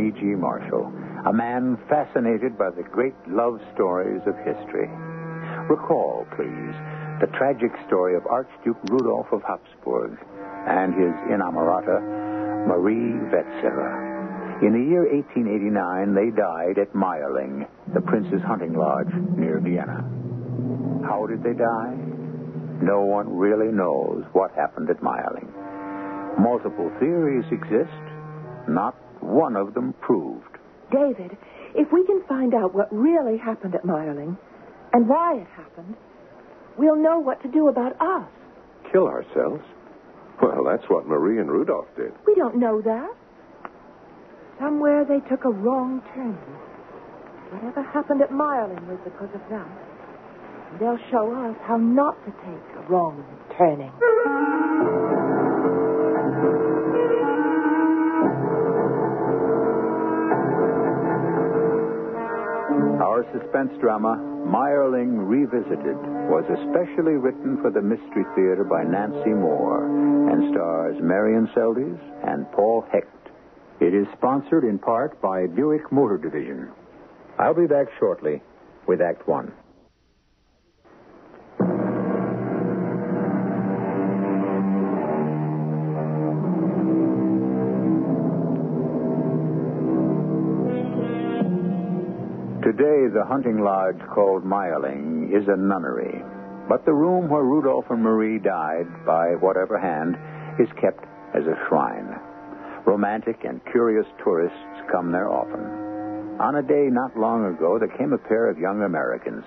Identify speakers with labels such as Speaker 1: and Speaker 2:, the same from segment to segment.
Speaker 1: I'm E.G. Marshall, a man fascinated by the great love stories of history. Recall, please, the tragic story of Archduke Rudolf of Habsburg and his inamorata, Marie Vetsera. In the year 1889, they died at Mayerling, the prince's hunting lodge near Vienna. How did they die? No one really knows what happened at Mayerling. Multiple theories exist, not one of them proved.
Speaker 2: David, if we can find out what really happened at Mayerling and why it happened, we'll know what to do about us.
Speaker 3: Kill ourselves? Well, that's what Marie and Rudolph did.
Speaker 2: We don't know that. Somewhere they took a wrong turn. Whatever happened at Mayerling was because of that. And they'll show us how not to take a wrong turning.
Speaker 1: Our suspense drama, Mayerling Revisited, was especially written for the Mystery Theater by Nancy Moore and stars Marion Seldes and Paul Hecht. It is sponsored in part by Buick Motor Division. I'll be back shortly with Act One. The hunting lodge called Mayerling is a nunnery. But the room where Rudolph and Marie died, by whatever hand, is kept as a shrine. Romantic and curious tourists come there often. On a day not long ago, there came a pair of young Americans.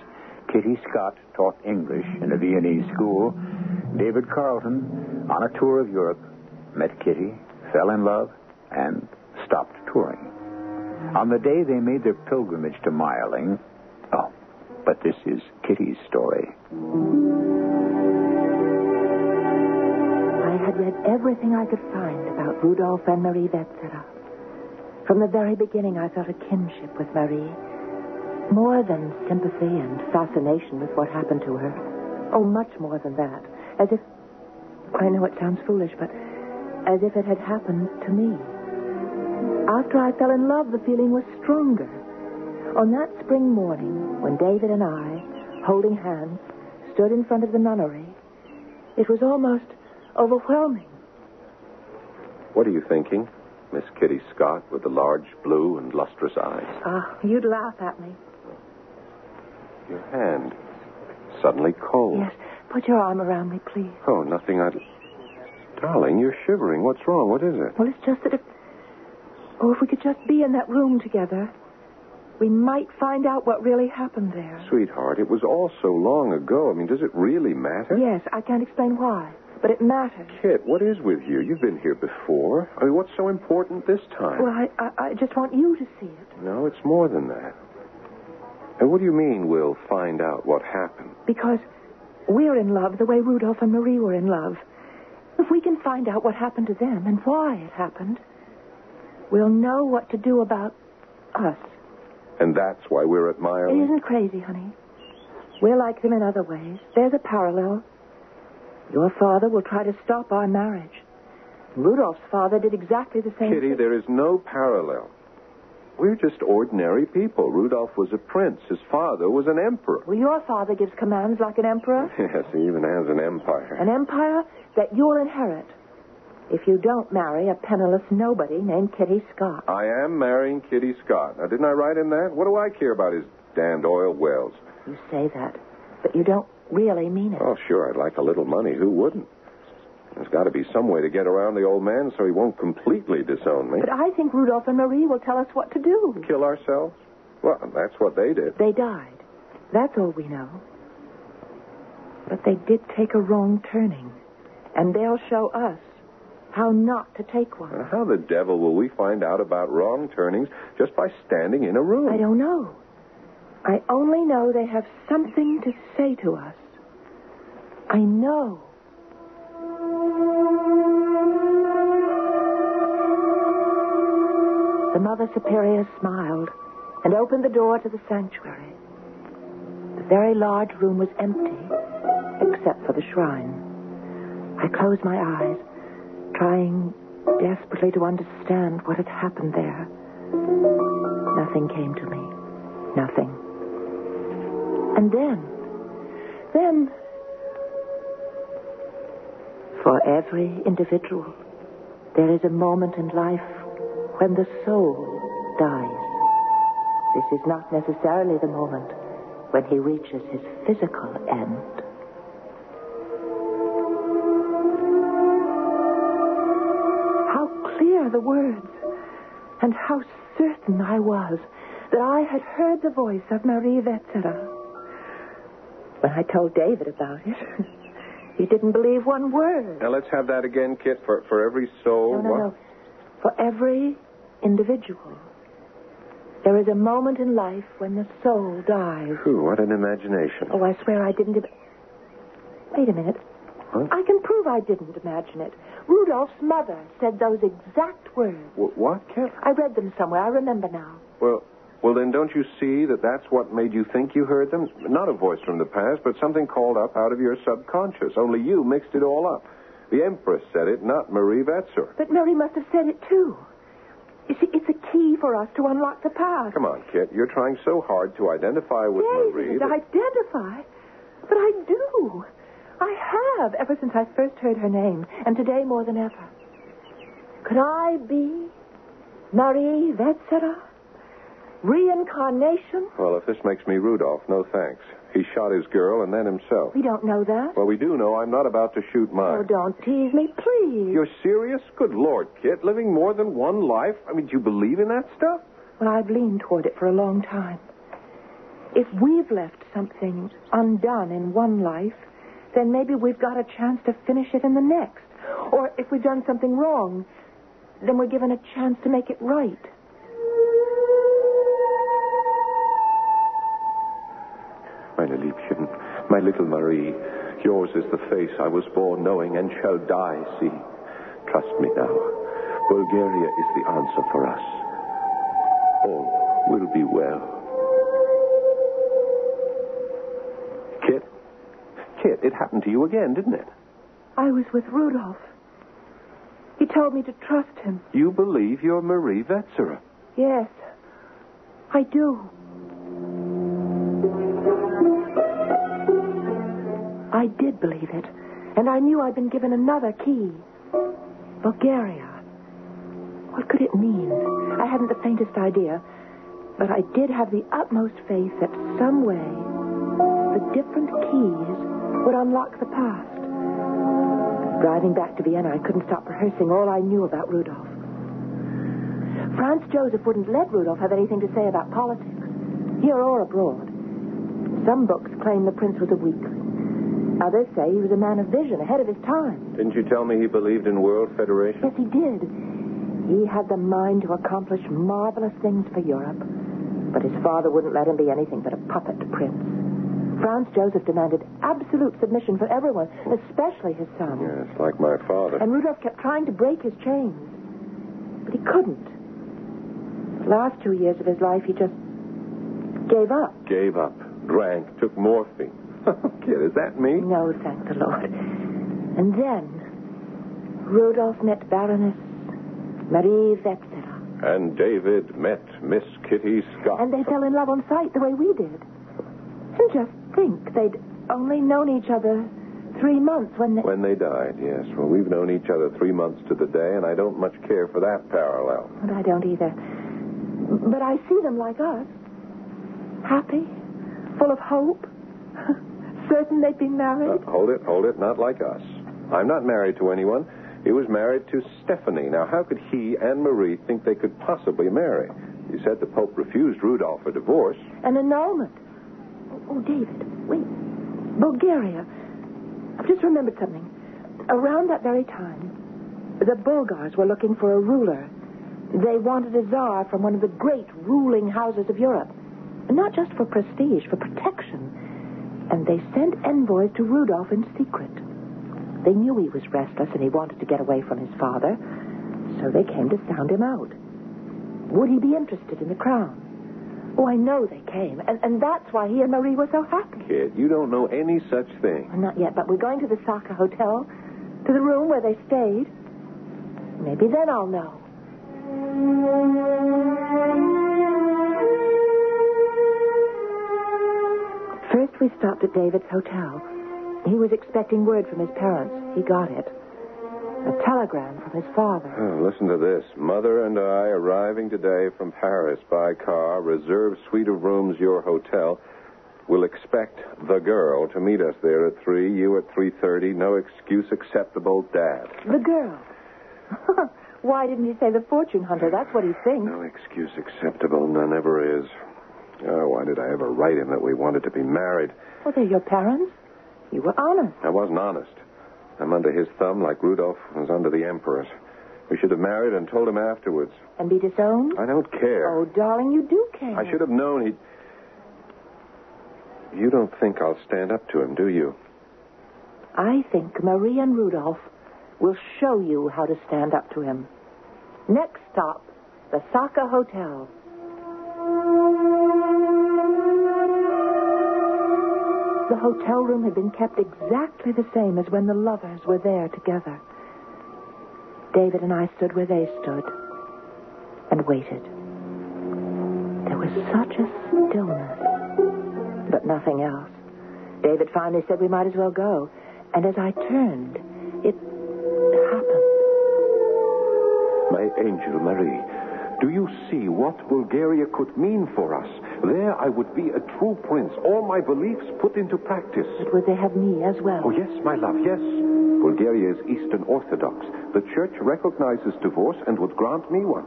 Speaker 1: Kitty Scott taught English in a Viennese school. David Carlton, on a tour of Europe, met Kitty, fell in love, and stopped touring. On the day they made their pilgrimage to Mayerling, oh, but this is Kitty's story.
Speaker 2: I had read everything I could find about Rudolph and Marie Vetsera. From the very beginning, I felt a kinship with Marie. More than sympathy and fascination with what happened to her. Oh, much more than that. As if, I know it sounds foolish, but as if it had happened to me. After I fell in love, the feeling was stronger. On that spring morning, when David and I, holding hands, stood in front of the nunnery, it was almost overwhelming.
Speaker 3: What are you thinking, Miss Kitty Scott, with the large blue and lustrous eyes?
Speaker 2: Ah, you'd laugh at me.
Speaker 3: Your hand. Suddenly cold.
Speaker 2: Yes, put your arm around me, please.
Speaker 3: Oh, nothing I'd. Darling, you're shivering. What's wrong? What is it?
Speaker 2: Well, it's just that if. Oh, if we could just be in that room together, we might find out what really happened there.
Speaker 3: Sweetheart, it was all so long ago. I mean, does it really matter?
Speaker 2: Yes, I can't explain why, but it matters.
Speaker 3: Kit, what is with you? You've been here before. I mean, what's so important this time?
Speaker 2: Well, I, I, I just want you to see it.
Speaker 3: No, it's more than that. And what do you mean we'll find out what happened?
Speaker 2: Because we're in love the way Rudolph and Marie were in love. If we can find out what happened to them and why it happened, we'll know what to do about us.
Speaker 3: And that's why we're at
Speaker 2: It
Speaker 3: Mayerling?
Speaker 2: isn't crazy, honey. We're like them in other ways. There's a parallel. Your father will try to stop our marriage. Rudolph's father did exactly the same thing.
Speaker 3: Kitty,
Speaker 2: thing.
Speaker 3: there is no parallel. We're just ordinary people. Rudolph was a prince. His father was an emperor.
Speaker 2: Well, your father gives commands like an emperor.
Speaker 3: Yes, he even has an empire.
Speaker 2: An empire that you'll inherit if you don't marry a penniless nobody named Kitty Scott.
Speaker 3: I am marrying Kitty Scott. Now, didn't I write in that? What do I care about his damned oil wells?
Speaker 2: You say that, but you don't really mean it.
Speaker 3: Oh, sure, I'd like a little money. Who wouldn't? There's got to be some way to get around the old man so he won't completely disown me.
Speaker 2: But I think Rudolph and Marie will tell us what to do.
Speaker 3: Kill ourselves? Well, that's what they did.
Speaker 2: They died. That's all we know. But they did take a wrong turning. And they'll show us how not to take one.
Speaker 3: How the devil will we find out about wrong turnings just by standing in a room?
Speaker 2: I don't know. I only know they have something to say to us. I know. The Mother Superior smiled and opened the door to the sanctuary. The very large room was empty, except for the shrine. I closed my eyes, trying desperately to understand what had happened there. Nothing came to me. Nothing. And then, then, for every individual, there is a moment in life when the soul dies. This is not necessarily the moment when he reaches his physical end. The words, and how certain I was that I had heard the voice of Marie Vetsera. When I told David about it, he didn't believe one word.
Speaker 3: Now let's have that again, Kit, for, for every soul.
Speaker 2: No, no,
Speaker 3: what?
Speaker 2: no. For every individual, there is a moment in life when the soul dies.
Speaker 3: Phew, what an imagination.
Speaker 2: Oh, I swear I didn't. Wait a minute.
Speaker 3: Huh?
Speaker 2: I can prove I didn't imagine it. Rudolph's mother said those exact words.
Speaker 3: Wh- what, Kit?
Speaker 2: I read them somewhere. I remember now.
Speaker 3: Well, well, then don't you see that that's what made you think you heard them? Not a voice from the past, but something called up out of your subconscious. Only you mixed it all up. The Empress said it, not Marie Wetzer.
Speaker 2: But Marie must have said it too. You see, it's a key for us to unlock the past.
Speaker 3: Come on, Kit. You're trying so hard to identify with
Speaker 2: yes,
Speaker 3: Marie. that-
Speaker 2: identify. But I do. I have ever since I first heard her name, and today more than ever. Could I be Marie Vetsera? Reincarnation?
Speaker 3: Well, if this makes me Rudolph, no thanks. He shot his girl and then himself.
Speaker 2: We don't know that.
Speaker 3: Well, we do know I'm not about to shoot oh, mine.
Speaker 2: Oh, don't tease me, please.
Speaker 3: You're serious? Good Lord, Kit. Living more than one life? I mean, do you believe in that stuff?
Speaker 2: Well, I've leaned toward it for a long time. If we've left something undone in one life, then maybe we've got a chance to finish it in the next. Or if we've done something wrong, then we're given a chance to make it right.
Speaker 3: Meine Liebchen, my little Marie, yours is the face I was born knowing and shall die see. Trust me now. Bulgaria is the answer for us. All will be well. Kit, it happened to you again, didn't it?
Speaker 2: I was with Rudolph. He told me to trust him.
Speaker 3: You believe you're Marie Vetsera.
Speaker 2: Yes, I do. I did believe it, and I knew I'd been given another key. Bulgaria. What could it mean? I hadn't the faintest idea, but I did have the utmost faith that some way the different keys would unlock the past. Driving back to Vienna, I couldn't stop rehearsing all I knew about Rudolph. Franz Joseph wouldn't let Rudolph have anything to say about politics, here or abroad. Some books claim the prince was a weakling. Others say he was a man of vision, ahead of his time.
Speaker 3: Didn't you tell me he believed in World Federation?
Speaker 2: Yes, he did. He had the mind to accomplish marvelous things for Europe. But his father wouldn't let him be anything but a puppet prince. Franz Joseph demanded absolute submission for everyone, especially his son.
Speaker 3: Yes, like my father.
Speaker 2: And Rudolph kept trying to break his chains. But he couldn't. The last two years of his life, he just gave up.
Speaker 3: Gave up, drank, took morphine. Kit, is that me?
Speaker 2: No, thank the Lord. And then, Rudolph met Baroness Marie Vetsera.
Speaker 3: And David met Miss Kitty Scott.
Speaker 2: And they fell in love on sight the way we did. And just think, they'd only known each other three months when they...
Speaker 3: When they died, yes. Well, we've known each other three months to the day, and I don't much care for that parallel.
Speaker 2: And I don't either. But I see them like us. Happy, full of hope, certain they'd be
Speaker 3: Uh,
Speaker 2: married.
Speaker 3: hold it, hold it. Not like us. I'm not married to anyone. He was married to Stephanie. Now, how could he and Marie think they could possibly marry? He said the Pope refused Rudolph a divorce.
Speaker 2: An annulment. Oh, David, wait. Bulgaria. I've just remembered something. Around that very time, The Bulgars were looking for a ruler. They wanted a czar from one of the great ruling houses of Europe. Not just for prestige, for protection. And they sent envoys to Rudolph in secret. They knew he was restless and he wanted to get away from his father, so they came to sound him out. Would he be interested in the crown? Oh, I know they came, and, and that's why he and Marie were so happy.
Speaker 3: Kit, you don't know any such thing.
Speaker 2: Well, not yet, but we're going to the Sacher Hotel, to the room where they stayed. Maybe then I'll know. First, we stopped at David's hotel. He was expecting word from his parents. He got it. A telegram from his father.
Speaker 3: Oh, listen to this. Mother and I arriving today from Paris by car, reserve suite of rooms, your hotel. Will expect the girl to meet us there at 3, you at 3.30. No excuse acceptable, Dad.
Speaker 2: The girl. Why didn't he say the fortune hunter? That's what he thinks.
Speaker 3: No excuse acceptable. None ever is. Oh, why did I ever write him that we wanted to be married?
Speaker 2: Well, they're your parents. You were honest.
Speaker 3: I wasn't honest. I'm under his thumb like Rudolph was under the Emperor's. We should have married and told him afterwards.
Speaker 2: And be disowned?
Speaker 3: I don't care.
Speaker 2: Oh, darling, you do care.
Speaker 3: I should have known he'd. You don't think I'll stand up to him, do you?
Speaker 2: I think Marie and Rudolph will show you how to stand up to him. Next stop, the Sacher Hotel. The hotel room had been kept exactly the same as when the lovers were there together. David and I stood where they stood and waited. There was such a stillness, but nothing else. David finally said we might as well go. And as I turned, it happened.
Speaker 3: My angel Marie, do you see what Bulgaria could mean for us? There I would be a true prince, all my beliefs put into practice.
Speaker 2: But would they have me as well?
Speaker 3: Oh, yes, my love, yes. Bulgaria is Eastern Orthodox. The church recognizes divorce and would grant me one.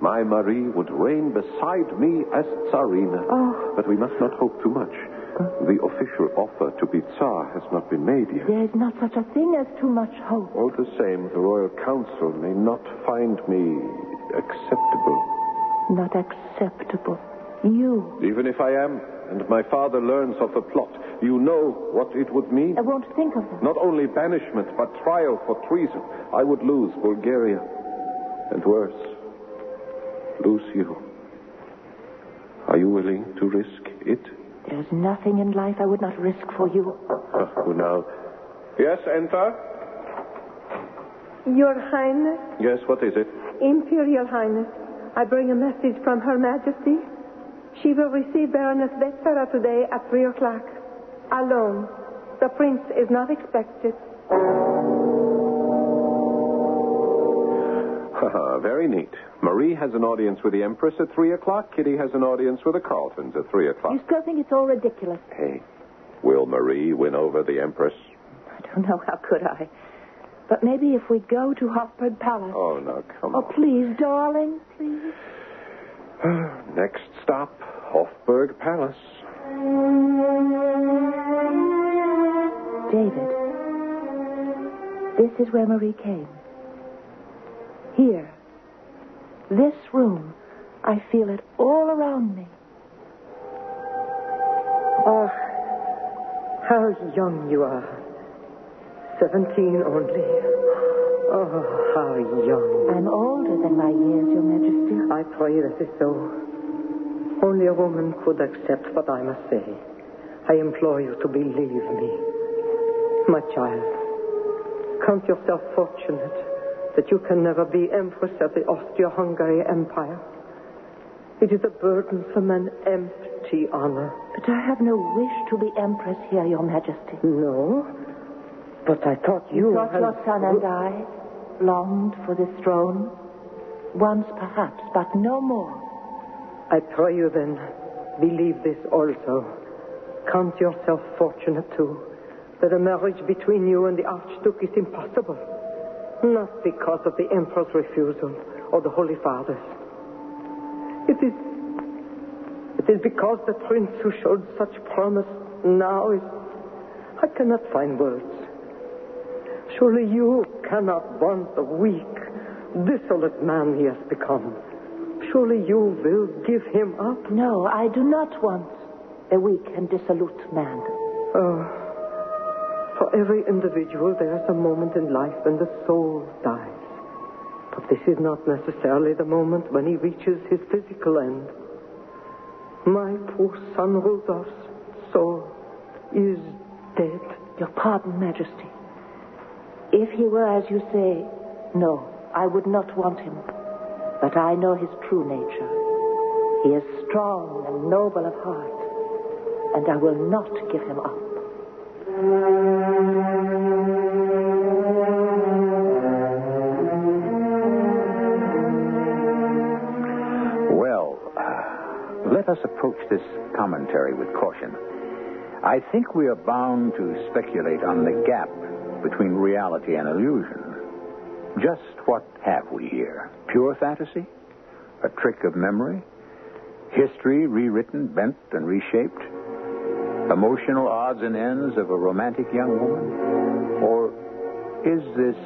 Speaker 3: My Marie would reign beside me as Tsarina.
Speaker 2: Oh.
Speaker 3: But we must not hope too much. The official offer to be Tsar has not been made yet.
Speaker 2: There's not such a thing as too much hope.
Speaker 3: All the same, the Royal Council may not find me acceptable.
Speaker 2: Not acceptable. You.
Speaker 3: Even if I am, and my father learns of the plot, you know what it would mean?
Speaker 2: I won't think of them.
Speaker 3: Not only banishment, but trial for treason. I would lose Bulgaria. And worse, lose you. Are you willing to risk it?
Speaker 2: There's nothing in life I would not risk for you.
Speaker 3: Uh, who now? Yes, enter.
Speaker 4: Your Highness,
Speaker 3: Yes, what is it?
Speaker 4: Imperial Highness, I bring a message from Her Majesty. She will receive Baroness Vetsera today at 3 o'clock. Alone. The prince is not expected.
Speaker 3: Haha, Very neat. Marie has an audience with the Empress at 3 o'clock. Kitty has an audience with the Carltons at 3 o'clock.
Speaker 2: You still think it's all ridiculous?
Speaker 3: Hey, will Marie win over the Empress?
Speaker 2: I don't know. How could I? But maybe if we go to Hofburg Palace.
Speaker 3: Oh, no, come
Speaker 2: Oh,
Speaker 3: on.
Speaker 2: Oh, please, darling, please.
Speaker 3: Next stop, Hofburg Palace.
Speaker 2: David, this is where Marie came. Here. This room. I feel it all around me.
Speaker 4: Oh, how young you are. Seventeen only. Oh, how young.
Speaker 2: I'm older than my years, Your Majesty.
Speaker 4: I pray that is so. Only a woman could accept what I must say. I implore you to believe me. My child, count yourself fortunate that you can never be Empress of the Austro-Hungary Empire. It is a burdensome and empty honor.
Speaker 2: But I have no wish to be Empress here, Your Majesty.
Speaker 4: No, but I thought you, You
Speaker 2: thought
Speaker 4: had-
Speaker 2: your son and I longed for this throne? Once, perhaps, but no more.
Speaker 4: I pray you then, believe this also. Count yourself fortunate too, that a marriage between you and the Archduke is impossible. Not because of the Emperor's refusal or the Holy Father's. It is. It is because the prince who showed such promise now is. I cannot find words. Surely you cannot want the weak, dissolute man he has become. Surely you will give him up?
Speaker 2: No, I do not want a weak and dissolute man.
Speaker 4: Oh, for every individual, there is a moment in life when the soul dies. But this is not necessarily the moment when he reaches his physical end. My poor son Rudolph's soul is dead.
Speaker 2: Your pardon, Majesty. If he were as you say, no, I would not want him. But I know his true nature. He is strong and noble of heart, and I will not give him up.
Speaker 1: Well, let us approach this commentary with caution. I think we are bound to speculate on the gap between reality and illusion. Just what have we here? Pure fantasy? A trick of memory? History rewritten, bent, and reshaped? Emotional odds and ends of a romantic young woman? Or is this,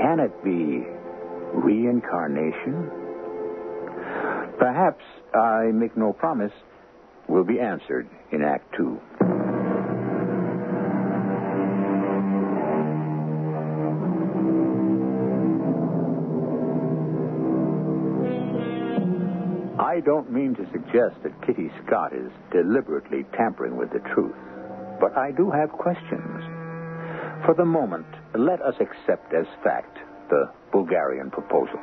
Speaker 1: can it be reincarnation? Perhaps, I make no promise, will be answered in Act Two. Don't mean to suggest that Kitty Scott is deliberately tampering with the truth, but I do have questions. For the moment, let us accept as fact the Bulgarian proposal.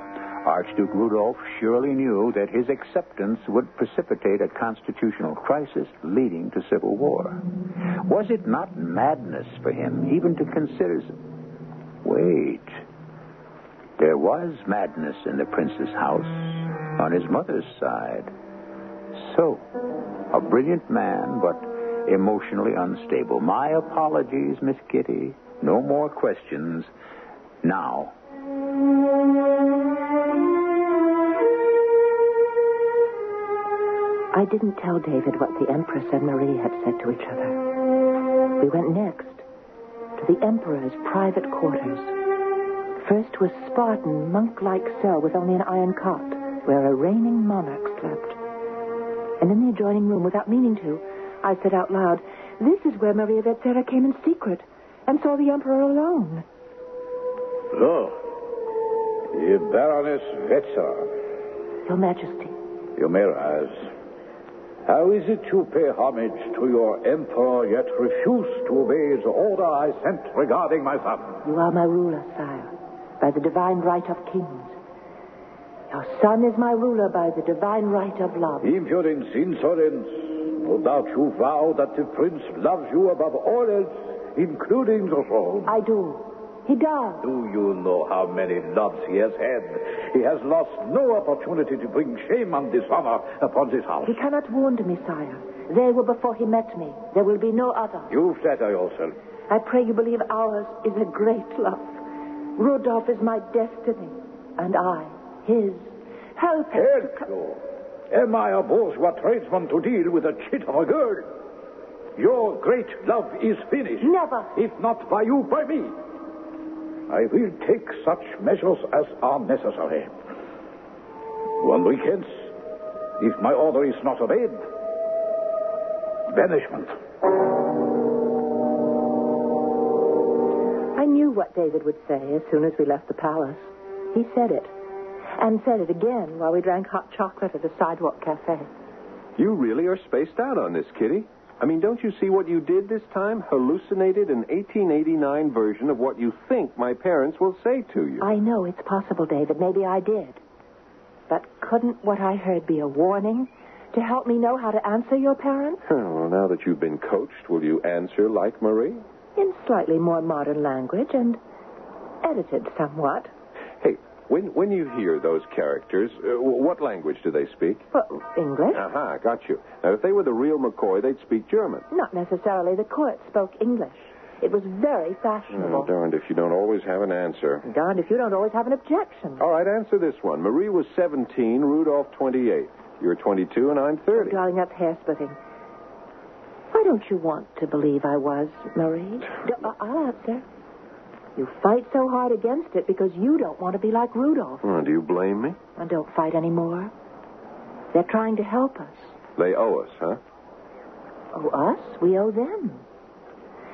Speaker 1: Archduke Rudolf surely knew that his acceptance would precipitate a constitutional crisis leading to civil war. Was it not madness for him even to consider. Wait. There was madness in the prince's house on his mother's side. So, a brilliant man, but emotionally unstable. My apologies, Miss Kitty. No more questions. Now.
Speaker 2: I didn't tell David what the Empress and Marie had said to each other. We went next to the Emperor's private quarters. First to a Spartan, monk-like cell with only an iron cot where a reigning monarch slept. And in the adjoining room, without meaning to, I said out loud, This is where Maria Vetsera came in secret and saw the Emperor alone.
Speaker 5: So, the Baroness Vetsera.
Speaker 2: Your Majesty.
Speaker 5: You may rise. How is it you pay homage to your emperor, yet refuse to obey the order I sent regarding my son?
Speaker 2: You are my ruler, sire, by the divine right of kings. Your son is my ruler by the divine right of love.
Speaker 5: Impudence, insolence. No doubt you vow that the prince loves you above all else, including the throne.
Speaker 2: I do. He does.
Speaker 5: Do you know how many loves he has had? He has lost no opportunity to bring shame and dishonor upon this house.
Speaker 2: He cannot wound me, sire. They were before he met me. There will be no other.
Speaker 5: You flatter yourself.
Speaker 2: I pray you believe ours is a great love. Rudolph is my destiny, and I his. Help to
Speaker 5: Help you. Am I a bourgeois tradesman to deal with a chit of a girl? Your great love is finished.
Speaker 2: Never.
Speaker 5: If not by you, by me. I will take such measures as are necessary. One week hence, if my order is not obeyed, banishment.
Speaker 2: I knew what David would say as soon as we left the palace. He said it. And said it again while we drank hot chocolate at a sidewalk cafe.
Speaker 3: You really are spaced out on this, Kitty. I mean, don't you see what you did this time? Hallucinated an 1889 version of what you think my parents will say to you.
Speaker 2: I know it's possible, David. Maybe I did. But couldn't what I heard be a warning to help me know how to answer your parents?
Speaker 3: well, now that you've been coached, will you answer like Marie?
Speaker 2: In slightly more modern language and edited somewhat.
Speaker 3: When when you hear those characters, uh, what language do they speak?
Speaker 2: Well, English.
Speaker 3: Aha, got you. Now, if they were the real McCoy, they'd speak German.
Speaker 2: Not necessarily. The court spoke English. It was very fashionable.
Speaker 3: Oh, darned if you don't always have an answer.
Speaker 2: Darned if you don't always have an objection.
Speaker 3: All right, answer this one. Marie was 17, Rudolph 28. You're 22, and I'm 30.
Speaker 2: Darling, that's hair splitting. Why don't you want to believe I was, Marie? D- I- I'll answer. You fight so hard against it because you don't want to be like Rudolph.
Speaker 3: Oh, do you blame me?
Speaker 2: And don't fight anymore. They're trying to help us.
Speaker 3: They owe us, huh?
Speaker 2: Oh, us? We owe them.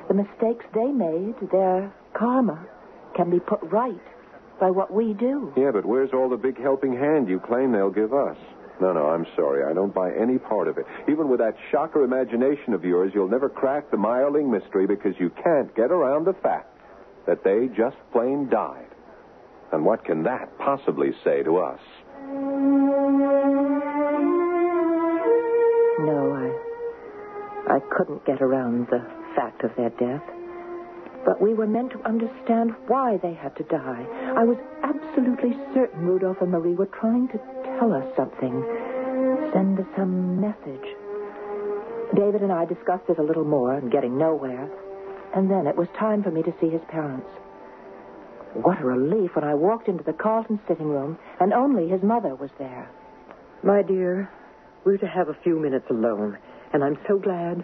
Speaker 2: The mistakes they made, their karma, can be put right by what we do.
Speaker 3: Yeah, but where's all the big helping hand you claim they'll give us? No, no, I'm sorry. I don't buy any part of it. Even with that shocker imagination of yours, you'll never crack the Mayerling mystery because you can't get around the fact that they just plain died. And what can that possibly say to us?
Speaker 2: No, I. I couldn't get around the fact of their death. But we were meant to understand why they had to die. I was absolutely certain Rudolph and Marie were trying to tell us something, send us some message. David and I discussed it a little more and getting nowhere. And then it was time for me to see his parents. What a relief when I walked into the Carlton sitting room and only his mother was there.
Speaker 4: My dear, we're to have a few minutes alone, and I'm so glad.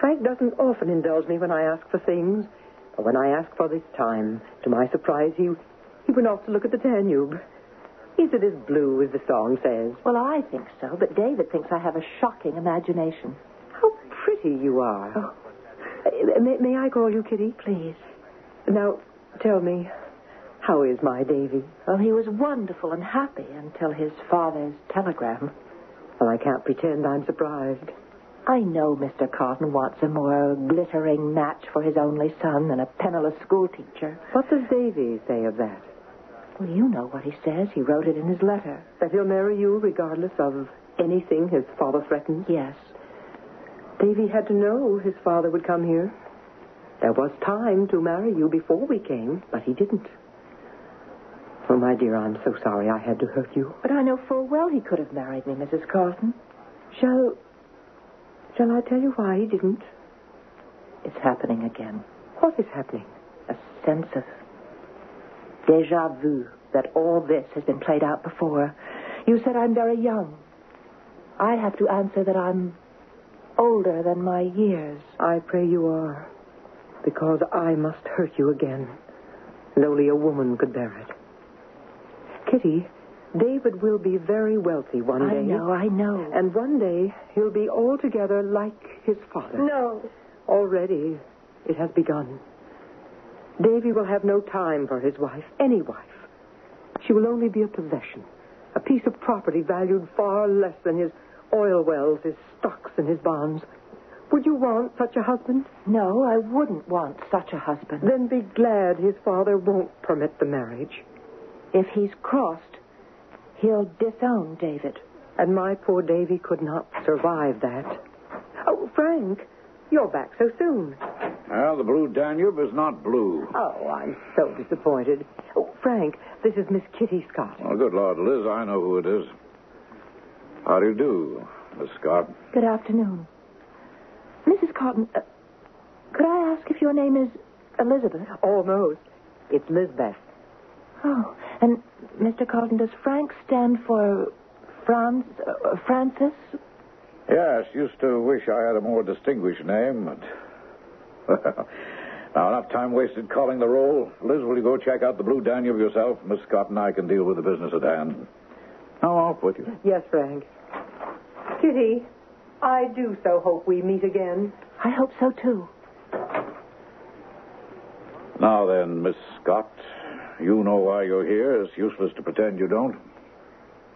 Speaker 4: Frank doesn't often indulge me when I ask for things, but when I asked for this time, to my surprise, he, he went off to look at the Danube. Is it as blue as the song says?
Speaker 2: Well, I think so, but David thinks I have a shocking imagination.
Speaker 4: How pretty you are. Oh. Uh, may, may I call you Kitty?
Speaker 2: Please.
Speaker 4: Now, tell me, how is my Davy?
Speaker 2: Well, he was wonderful and happy until his father's telegram.
Speaker 4: Well, I can't pretend I'm surprised.
Speaker 2: I know Mr. Carlton wants a more glittering match for his only son than a penniless schoolteacher.
Speaker 4: What does Davy say of that?
Speaker 2: Well, you know what he says. He wrote it in his letter.
Speaker 4: That he'll marry you regardless of anything his father threatens?
Speaker 2: Yes.
Speaker 4: Davy had to know his father would come here. There was time to marry you before we came, but he didn't. Oh, my dear, I'm so sorry I had to hurt you.
Speaker 2: But I know full well he could have married me, Mrs. Carlton.
Speaker 4: Shall. Shall I tell you why he didn't?
Speaker 2: It's happening again.
Speaker 4: What is happening?
Speaker 2: A sense of deja vu that all this has been played out before. You said I'm very young. I have to answer that I'm older than my years.
Speaker 4: I pray you are, because I must hurt you again, and only a woman could bear it. Kitty, David will be very wealthy one day.
Speaker 2: I know, I know.
Speaker 4: And one day he'll be altogether like his father.
Speaker 2: No.
Speaker 4: Already it has begun. Davy will have no time for his wife, any wife. She will only be a possession, a piece of property valued far less than his oil wells, his stocks, and his bonds. Would you want such a husband?
Speaker 2: No, I wouldn't want such a husband.
Speaker 4: Then be glad his father won't permit the marriage.
Speaker 2: If he's crossed, he'll disown David.
Speaker 4: And my poor Davy could not survive that. Oh, Frank, you're back so soon.
Speaker 5: Well, the Blue Danube is not blue.
Speaker 4: Oh, I'm so disappointed. Oh, Frank, this is Miss Kitty Scott.
Speaker 5: Oh, good Lord, Liz, I know who it is. How do you do, Miss Scott?
Speaker 2: Good afternoon. Mrs. Carlton, uh, could I ask if your name is Elizabeth?
Speaker 4: Almost. It's Lizbeth.
Speaker 2: Oh, and Mr. Carlton, does Frank stand for Franz, uh, Francis?
Speaker 5: Yes, used to wish I had a more distinguished name, but. now, enough time wasted calling the roll. Liz, will you go check out the Blue Danube yourself? Miss Scott and I can deal with the business at hand. Now, off with you.
Speaker 4: Yes, Frank. Kitty, I do so hope we meet again.
Speaker 2: I hope so, too.
Speaker 5: Now then, Miss Scott, you know why you're here. It's useless to pretend you don't.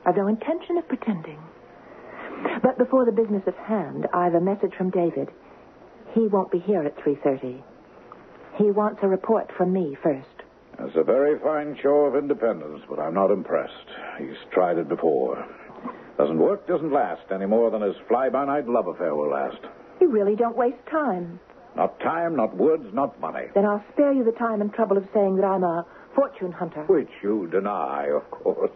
Speaker 2: I've no intention of pretending. But before the business at hand, I've a message from David. He won't be here at 3.30. He wants a report from me first.
Speaker 5: That's a very fine show of independence, but I'm not impressed. He's tried it before. Doesn't work, doesn't last, any more than his fly-by-night love affair will last.
Speaker 2: You really don't waste time.
Speaker 5: Not time, not words, not money.
Speaker 2: Then I'll spare you the time and trouble of saying that I'm a fortune hunter.
Speaker 5: Which you deny, of course.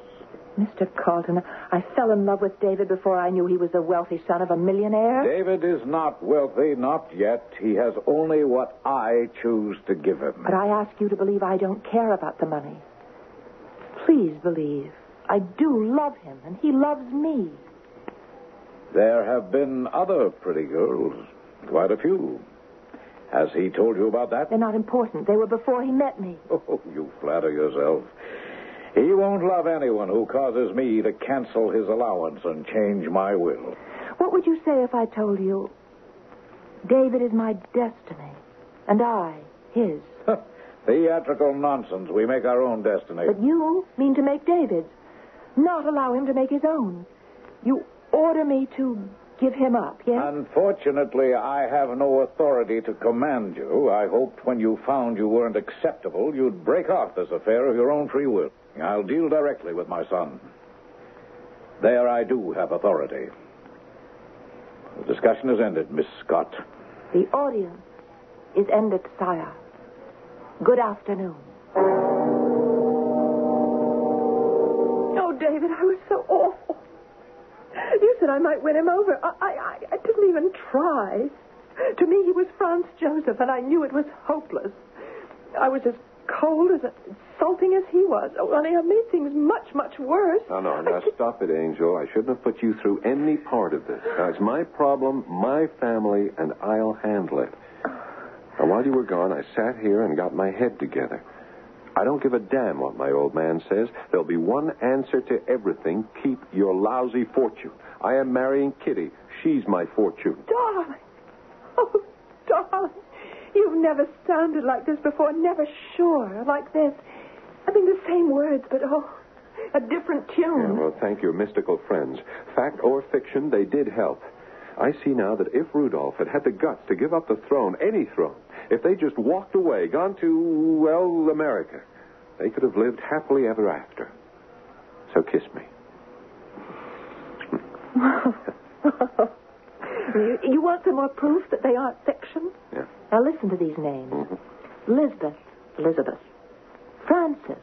Speaker 2: Mr. Carlton, I fell in love with David before I knew he was the wealthy son of a millionaire.
Speaker 5: David is not wealthy, not yet. He has only what I choose to give him.
Speaker 2: But I ask you to believe I don't care about the money. Please believe. I do love him, and he loves me.
Speaker 5: There have been other pretty girls, quite a few. Has he told you about that?
Speaker 2: They're not important. They were before he met me.
Speaker 5: Oh, you flatter yourself. He won't love anyone who causes me to cancel his allowance and change my will.
Speaker 2: What would you say if I told you David is my destiny and I his?
Speaker 5: Theatrical nonsense. We make our own destiny.
Speaker 2: But you mean to make David's, not allow him to make his own. You order me to give him up, yes?
Speaker 5: Unfortunately, I have no authority to command you. I hoped when you found you weren't acceptable, you'd break off this affair of your own free will. I'll deal directly with my son. There I do have authority. The discussion is ended, Miss Scott.
Speaker 2: The audience is ended, sire. Good afternoon.
Speaker 4: David, I was so awful. You said I might win him over. I, I, I didn't even try. To me, he was Franz Joseph, and I knew it was hopeless. I was as cold, as insulting as he was. Oh, only I made things much, much worse.
Speaker 3: No, no, now stop it, Angel. I shouldn't have put you through any part of this. Now, it's my problem, my family, and I'll handle it. Now, while you were gone, I sat here and got my head together. I don't give a damn what my old man says. There'll be one answer to everything. Keep your lousy fortune. I am marrying Kitty. She's my fortune.
Speaker 4: Darling. Oh, darling. You've never sounded like this before, never sure like this. I mean, the same words, but oh, a different tune.
Speaker 3: Yeah, well, thank your mystical friends. Fact or fiction, they did help. I see now that if Rudolph had had the guts to give up the throne, any throne, if they just walked away, gone to, well, America, they could have lived happily ever after. So kiss me.
Speaker 2: You, you want some more proof that they aren't fiction?
Speaker 3: Yeah.
Speaker 2: Now listen to these names mm-hmm. Lisbeth, Elizabeth, Francis,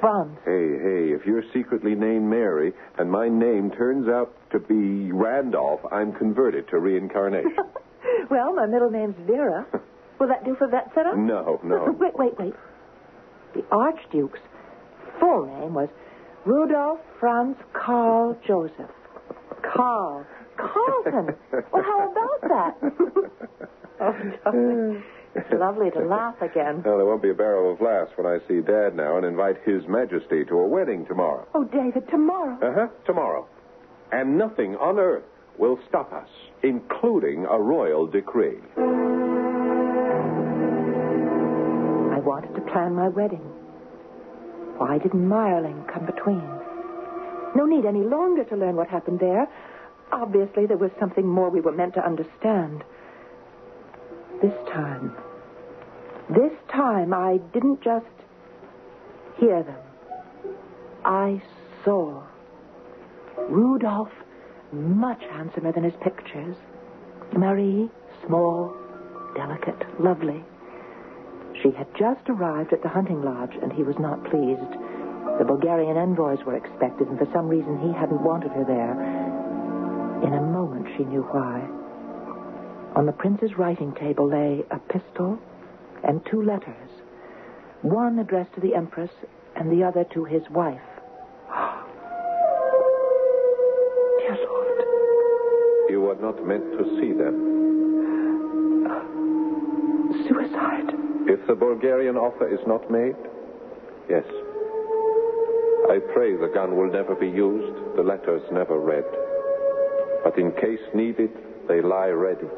Speaker 2: Franz.
Speaker 3: Hey, hey, if you're secretly named Mary and my name turns out to be Randolph, I'm converted to reincarnation.
Speaker 2: well, my middle name's Vera. Will that do for Vetsera?
Speaker 3: No, no.
Speaker 2: wait, wait, wait. The Archduke's full name was Rudolph Franz Karl Joseph. Carl. Carlton. well, how about that? oh, darling. Uh, It's lovely to laugh again.
Speaker 3: Well, there won't be a barrel of laughs when I see Dad now and invite His Majesty to a wedding tomorrow.
Speaker 2: Oh, David, tomorrow.
Speaker 3: Uh huh, tomorrow. And nothing on earth will stop us, including a royal decree.
Speaker 2: I wanted to plan my wedding. Why didn't Mayerling come between? No need any longer to learn what happened there. Obviously, there was something more we were meant to understand. This time, this time, I didn't just hear them. I saw Rudolph, much handsomer than his pictures. Marie, small, delicate, lovely. She had just arrived at the hunting lodge, and he was not pleased. The Bulgarian envoys were expected, and for some reason he hadn't wanted her there. In a moment, she knew why. On the prince's writing table lay a pistol and two letters, one addressed to the empress and the other to his wife. Dear Lord.
Speaker 3: You were not meant to see them.
Speaker 2: Uh, suicide.
Speaker 3: If the Bulgarian offer is not made, yes. I pray the gun will never be used, the letters never read. But in case needed, they lie ready.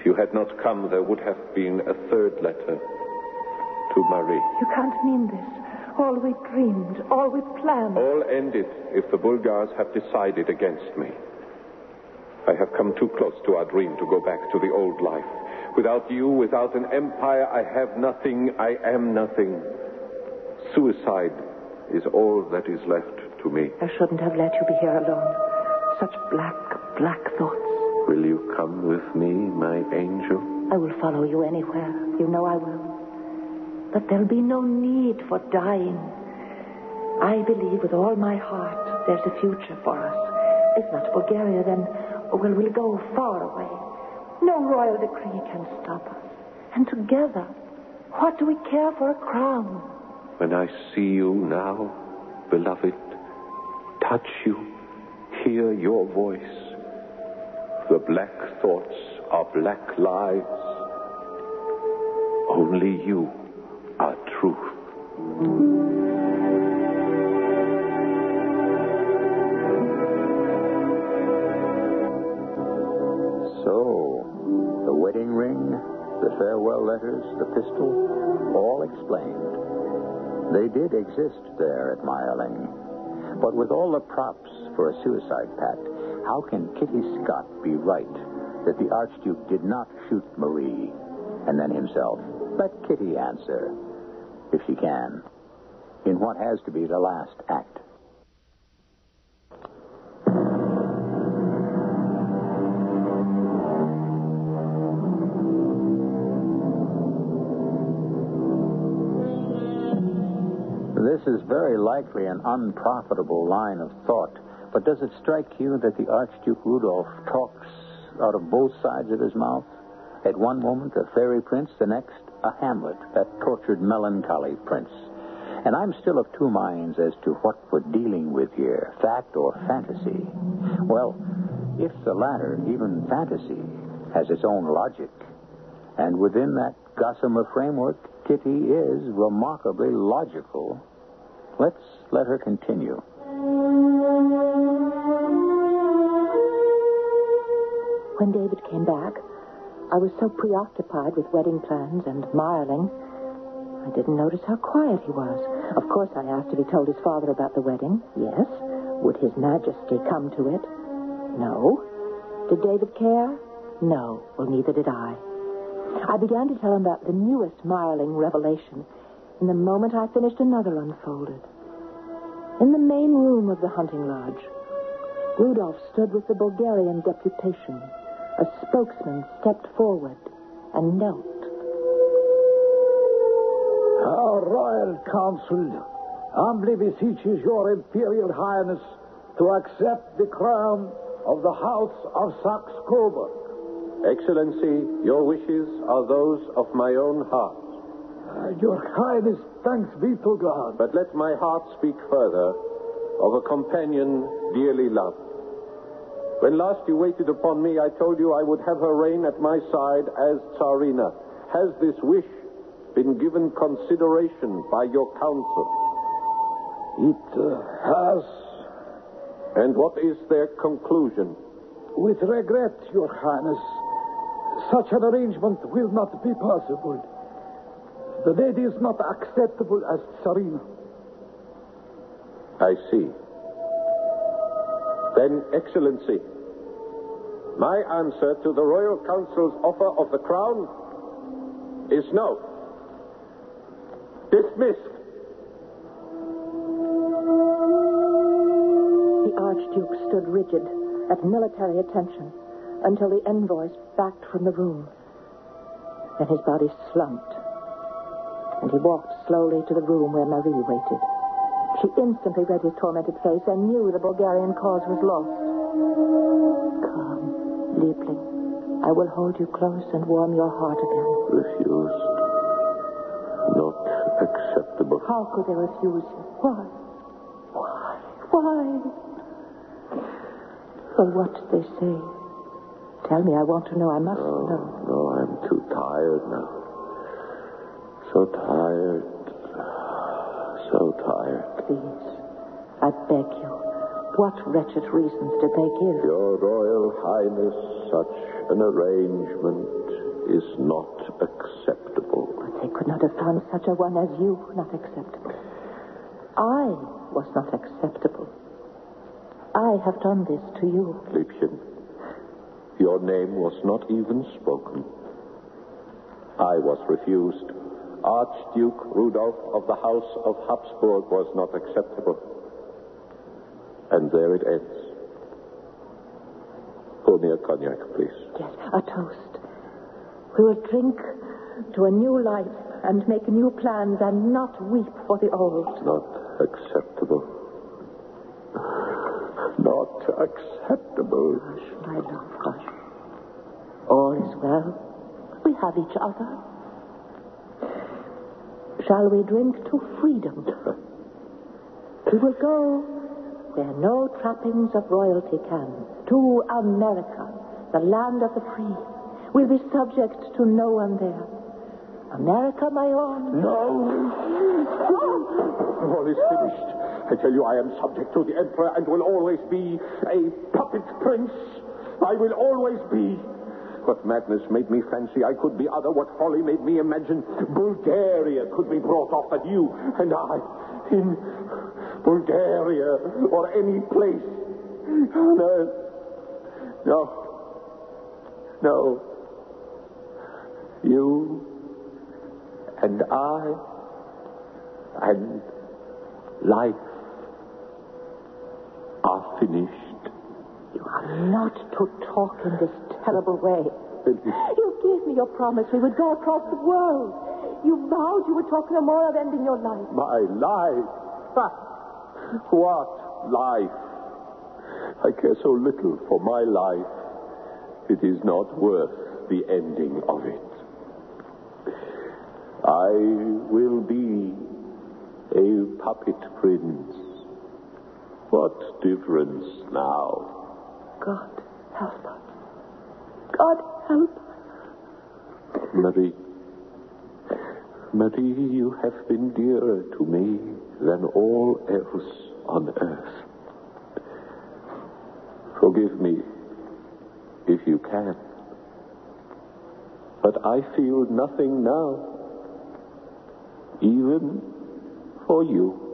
Speaker 3: If you had not come, there would have been a third letter to Marie.
Speaker 2: You can't mean this. All we dreamed, all we planned.
Speaker 3: All ended if the Bulgars have decided against me. I have come too close to our dream to go back to the old life. Without you, without an empire, I have nothing, I am nothing. Suicide is all that is left to me.
Speaker 2: I shouldn't have let you be here alone. Such black, black thoughts.
Speaker 3: Will you come with me, my angel?
Speaker 2: I will follow you anywhere. You know I will. But there'll be no need for dying. I believe with all my heart there's a future for us. If not Bulgaria, then, well, we'll go far away. No royal decree can stop us. And together, what do we care for a crown?
Speaker 3: When I see you now, beloved, touch you, hear your voice, the black thoughts are black lies Only you are truth.
Speaker 1: So, the wedding ring, the farewell letters, the pistol, all explained. They did exist there at Mayerling. But with all the props for a suicide pact, how can Kitty Scott be right that the Archduke did not shoot Marie and then himself? Let Kitty answer, if she can, in what has to be the last act. This is very likely an unprofitable line of thought, but does it strike you that the Archduke Rudolph talks out of both sides of his mouth? At one moment, a fairy prince, the next, a Hamlet, that tortured, melancholy prince. And I'm still of two minds as to what we're dealing with here fact or fantasy. Well, if the latter, even fantasy, has its own logic, and within that gossamer framework, Kitty is remarkably logical. Let's let her continue.
Speaker 2: When David came back, I was so preoccupied with wedding plans and Mayerling, I didn't notice how quiet he was. Of course, I asked if he told his father about the wedding. Yes. Would His Majesty come to it? No. Did David care? No. Well, neither did I. I began to tell him about the newest Mayerling revelation, and the moment I finished, another unfolded. In the main room of the hunting lodge, Rudolph stood with the Bulgarian deputation. A spokesman stepped forward and knelt.
Speaker 6: Our Royal Council humbly beseeches your Imperial Highness to accept the crown of the House of Saxe-Coburg.
Speaker 3: Excellency, your wishes are those of my own heart.
Speaker 6: Uh, your Highness, thanks be to God.
Speaker 3: But let my heart speak further of a companion dearly loved. When last you waited upon me, I told you I would have her reign at my side as Tsarina. Has this wish been given consideration by your council?
Speaker 6: It uh, has,
Speaker 3: And what is their conclusion?
Speaker 6: with regret, your Highness, such an arrangement will not be possible. The lady is not acceptable as Tsarina.
Speaker 3: I see. Then, Excellency, my answer to the Royal Council's offer of the crown is no. Dismissed.
Speaker 2: The Archduke stood rigid at military attention until the envoys backed from the room. Then his body slumped, and he walked slowly to the room where Marie waited. She instantly read his tormented face and knew the Bulgarian cause was lost. Liebling. I will hold you close and warm your heart again.
Speaker 3: Refused. Not acceptable.
Speaker 2: How could they refuse you? Why? Why? Why? Well, what did they say? Tell me. I want to know. I must
Speaker 3: No,
Speaker 2: know.
Speaker 3: no, I'm too tired now. So tired. So tired.
Speaker 2: Please. I beg you. What wretched reasons did they give?
Speaker 3: Your Royal Highness, such an arrangement is not acceptable.
Speaker 2: But they could not have found such a one as you not acceptable. I was not acceptable. I have done this to you.
Speaker 3: Liebchen, your name was not even spoken. I was refused. Archduke Rudolph of the House of Habsburg was not acceptable. And there it ends. Pour me a cognac, please.
Speaker 2: Yes, a toast. We will drink to a new life and make new plans and not weep for the old.
Speaker 3: Not acceptable. Not acceptable.
Speaker 2: Hush, my love, hush. All is well. We have each other. Shall we drink to freedom? we will go where no trappings of royalty can. To America, the land of the free. We'll be subject to no one there. America, my own.
Speaker 7: No. All is finished. I tell you, I am subject to the Emperor and will always be a puppet prince. I will always be. What madness made me fancy I could be other? What folly made me imagine Bulgaria could be brought off that you and I in Bulgaria or any place on earth? No. No. You and I and life are finished.
Speaker 2: You are not to talk in this terrible way. You gave me your promise we would go across the world. You vowed you would talk no more of ending your life.
Speaker 7: My life? Ha! What life? I care so little for my life. It is not worth the ending of it. I will be a puppet prince. What difference now?
Speaker 2: God help us. God help us.
Speaker 7: Marie. Marie, you have been dearer to me than all else on earth. Forgive me if you can. But I feel nothing now, even for you.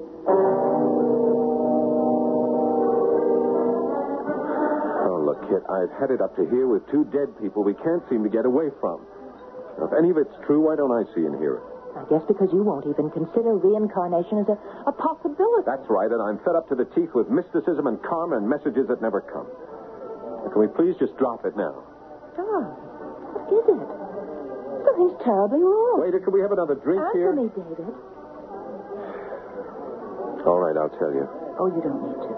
Speaker 3: Oh, look, Kit, I've had it up to here with two dead people we can't seem to get away from. Now, if any of it's true, why don't I see and hear it?
Speaker 2: I guess because you won't even consider reincarnation as a, a possibility.
Speaker 3: That's right, and I'm fed up to the teeth with mysticism and karma and messages that never come. Now, can we please just drop it now?
Speaker 2: Darling, what is it? Something's terribly wrong.
Speaker 3: Waiter, can we have another drink
Speaker 2: Answer
Speaker 3: here?
Speaker 2: me, David.
Speaker 3: All right, I'll tell you.
Speaker 2: Oh, you don't need to.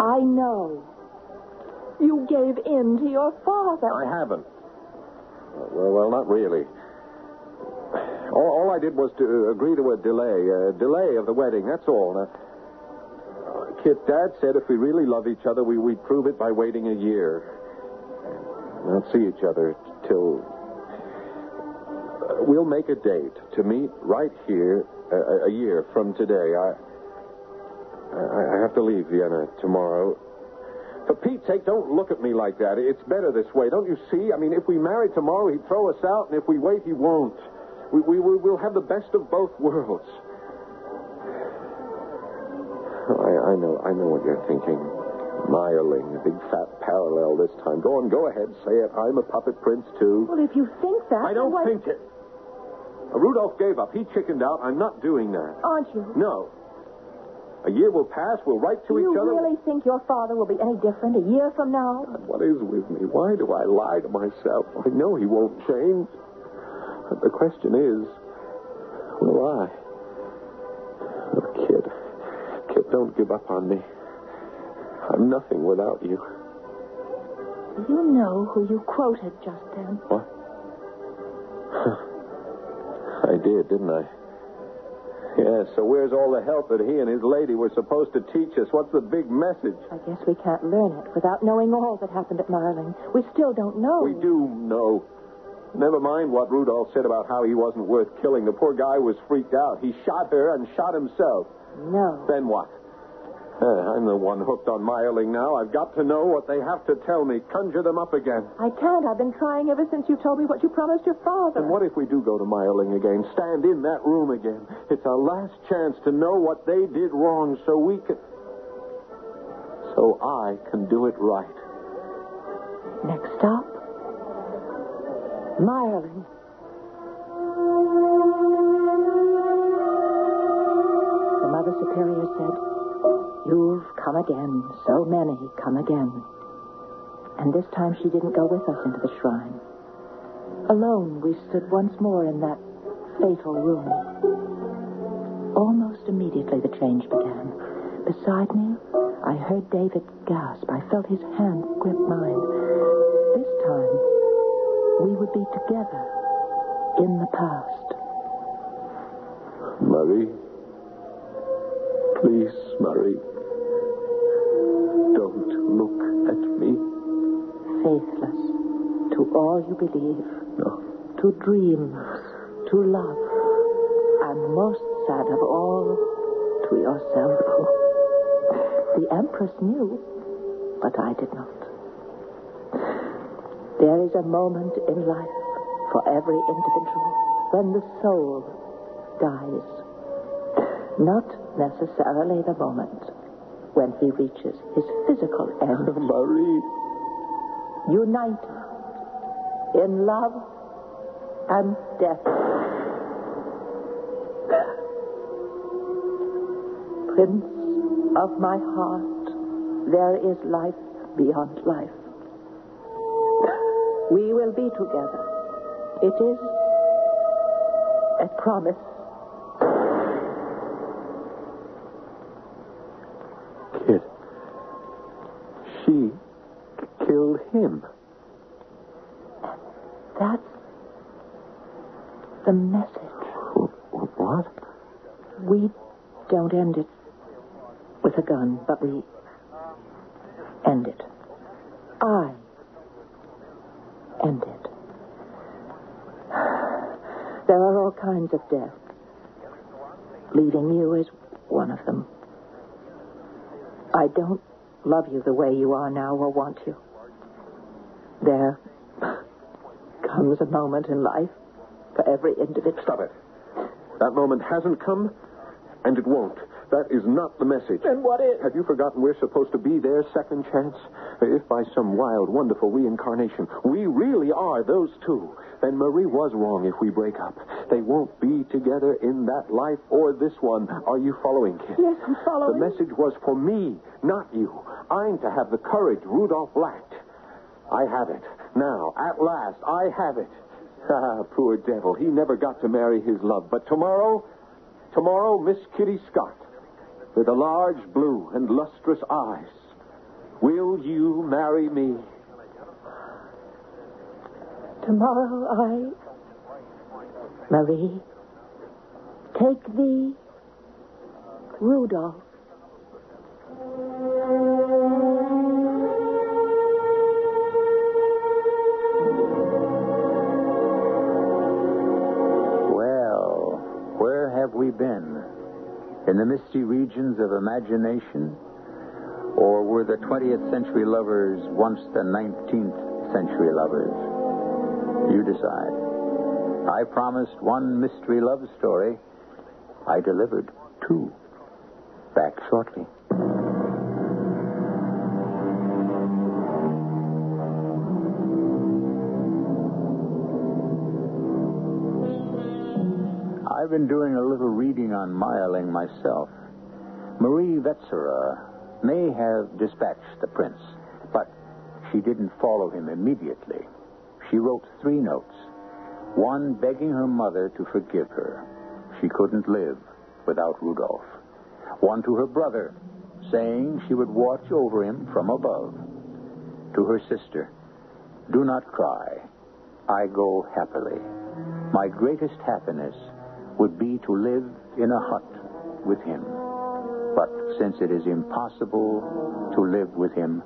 Speaker 2: I know. You gave in to your father.
Speaker 3: I haven't. Well, well, not really. All, all I did was to agree to a delay, a delay of the wedding. That's all. Now, uh, Kit, Dad said if we really love each other, we, we'd prove it by waiting a year. Not see each other till. Uh, we'll make a date to meet right here a, a year from today. I, I I have to leave Vienna tomorrow. For Pete's sake, don't look at me like that. It's better this way. Don't you see? I mean, if we marry tomorrow, he'd throw us out, and if we wait, he won't. We, we, we- we'll have the best of both worlds. I, I know, I know what you're thinking. Mayerling, a big fat parallel this time. Go on, go ahead, say it. I'm a puppet prince, too.
Speaker 2: Well, if you think that.
Speaker 3: I don't think it. Rudolph gave up. He chickened out. I'm not doing that.
Speaker 2: Aren't you?
Speaker 3: No. A year will pass. We'll write to
Speaker 2: Do you
Speaker 3: each other.
Speaker 2: You really think your father will be any different a year from now?
Speaker 3: God, what is with me? Why do I lie to myself? I know he won't change. But the question is, will I? Oh, Kit. Kit, don't give up on me. I'm nothing without you.
Speaker 2: You know who you quoted just then.
Speaker 3: What? I did, didn't I? Yeah, so where's all the help that he and his lady were supposed to teach us? What's the big message?
Speaker 2: I guess we can't learn it without knowing all that happened at Mayerling. We still don't know.
Speaker 3: We do know. Never mind what Rudolph said about how he wasn't worth killing. The poor guy was freaked out. He shot her and shot himself.
Speaker 2: No.
Speaker 3: Then what? Uh, I'm the one hooked on Mayerling now. I've got to know what they have to tell me. Conjure them up again.
Speaker 2: I can't. I've been trying ever since you told me what you promised your father.
Speaker 3: And what if we do go to Mayerling again? Stand in that room again. It's our last chance to know what they did wrong so we can. So I can do it right.
Speaker 2: Next stop, Mayerling. The Mother Superior said, You've come again. So many come again. And this time she didn't go with us into the shrine. Alone, we stood once more in that fatal room. Almost immediately, the change began. Beside me, I heard David gasp. I felt his hand grip mine. This time, we would be together in the past.
Speaker 7: Marie. Please, Marie. Don't look at me.
Speaker 2: Faithless to all you believe.
Speaker 7: No.
Speaker 2: to dreams, to love, and most sad of all, to yourself. The Empress knew, but I did not. There is a moment in life for every individual when the soul dies. Not necessarily the moment when he reaches his physical end.
Speaker 3: Marie.
Speaker 2: United in love and death. Prince of my heart, there is life beyond life. We will be together. It is a promise.
Speaker 3: Kit. She killed him.
Speaker 2: That's the message.
Speaker 3: What?
Speaker 2: We don't end it with a gun, but we end it. I end it. There are all kinds of death. Leaving you is one of them. I don't love you the way you are now or want you. There comes a moment in life for every individual.
Speaker 3: Stop it. That moment hasn't come, and it won't. That is not the message.
Speaker 2: Then what is?
Speaker 3: Have you forgotten we're supposed to be their second chance? If by some wild, wonderful reincarnation we really are those two, then Marie was wrong if we break up. They won't be together in that life or this one. Are you following, kid?
Speaker 2: Yes, I'm following.
Speaker 3: The message was for me, not you. I'm to have the courage Rudolph lacked. I have it. Now, at last, I have it. Ah, poor devil. He never got to marry his love. But tomorrow, tomorrow, Miss Kitty Scott, with the large blue and lustrous eyes, will you marry me?
Speaker 2: Tomorrow I, Marie, take thee, Rudolph.
Speaker 1: Well, where have we been? In the misty regions of imagination? Or were the 20th century lovers once the 19th century lovers? You decide. I promised one mystery love story. I delivered two. Back shortly. I've been doing a little reading on Mayerling myself. Marie Vetsera may have dispatched the prince, but she didn't follow him immediately. She wrote three notes. One begging her mother to forgive her. She couldn't live without Rudolph. One to her brother, saying she would watch over him from above. To her sister, do not cry. I go happily. My greatest happiness would be to live in a hut with him. But since it is impossible to live with him,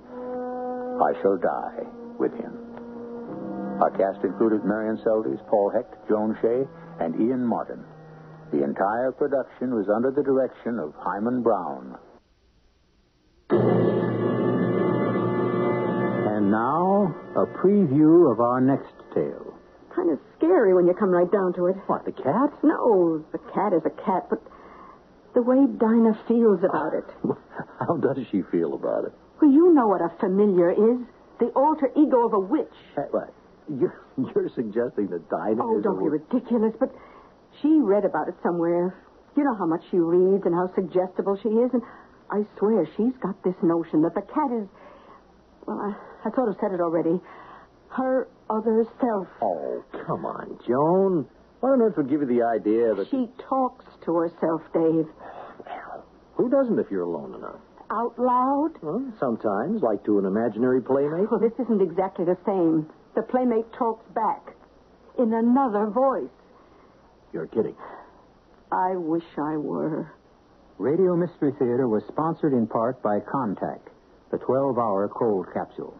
Speaker 1: I shall die with him. Our cast included Marion Seldes, Paul Hecht, Joan Shea, and Ian Martin. The entire production was under the direction of Himan Brown. And now, a preview of our next tale.
Speaker 8: Kind of scary when you come right down to it.
Speaker 1: What, the cat?
Speaker 8: No, the cat is a cat, but the way Dinah feels about it.
Speaker 1: How does she feel about it?
Speaker 8: Well, you know what a familiar is. The alter ego of a witch.
Speaker 1: Eh, what? You're, you're suggesting that Dinah
Speaker 8: Oh, don't be ridiculous, but she read about it somewhere. You know how much she reads and how suggestible she is, and I swear she's got this notion that the cat is. Well, I, I sort of said it already. Her other self.
Speaker 1: Oh, come on, Joan. What on earth would give you the idea that...
Speaker 8: She talks to herself, Dave.
Speaker 1: Well, who doesn't if you're alone enough?
Speaker 8: Out loud?
Speaker 1: Well, sometimes, like to an imaginary playmate.
Speaker 8: Well, this isn't exactly the same. The playmate talks back in another voice.
Speaker 1: You're kidding.
Speaker 8: I wish I were.
Speaker 1: Radio Mystery Theater was sponsored in part by Contact, the 12-hour cold capsule.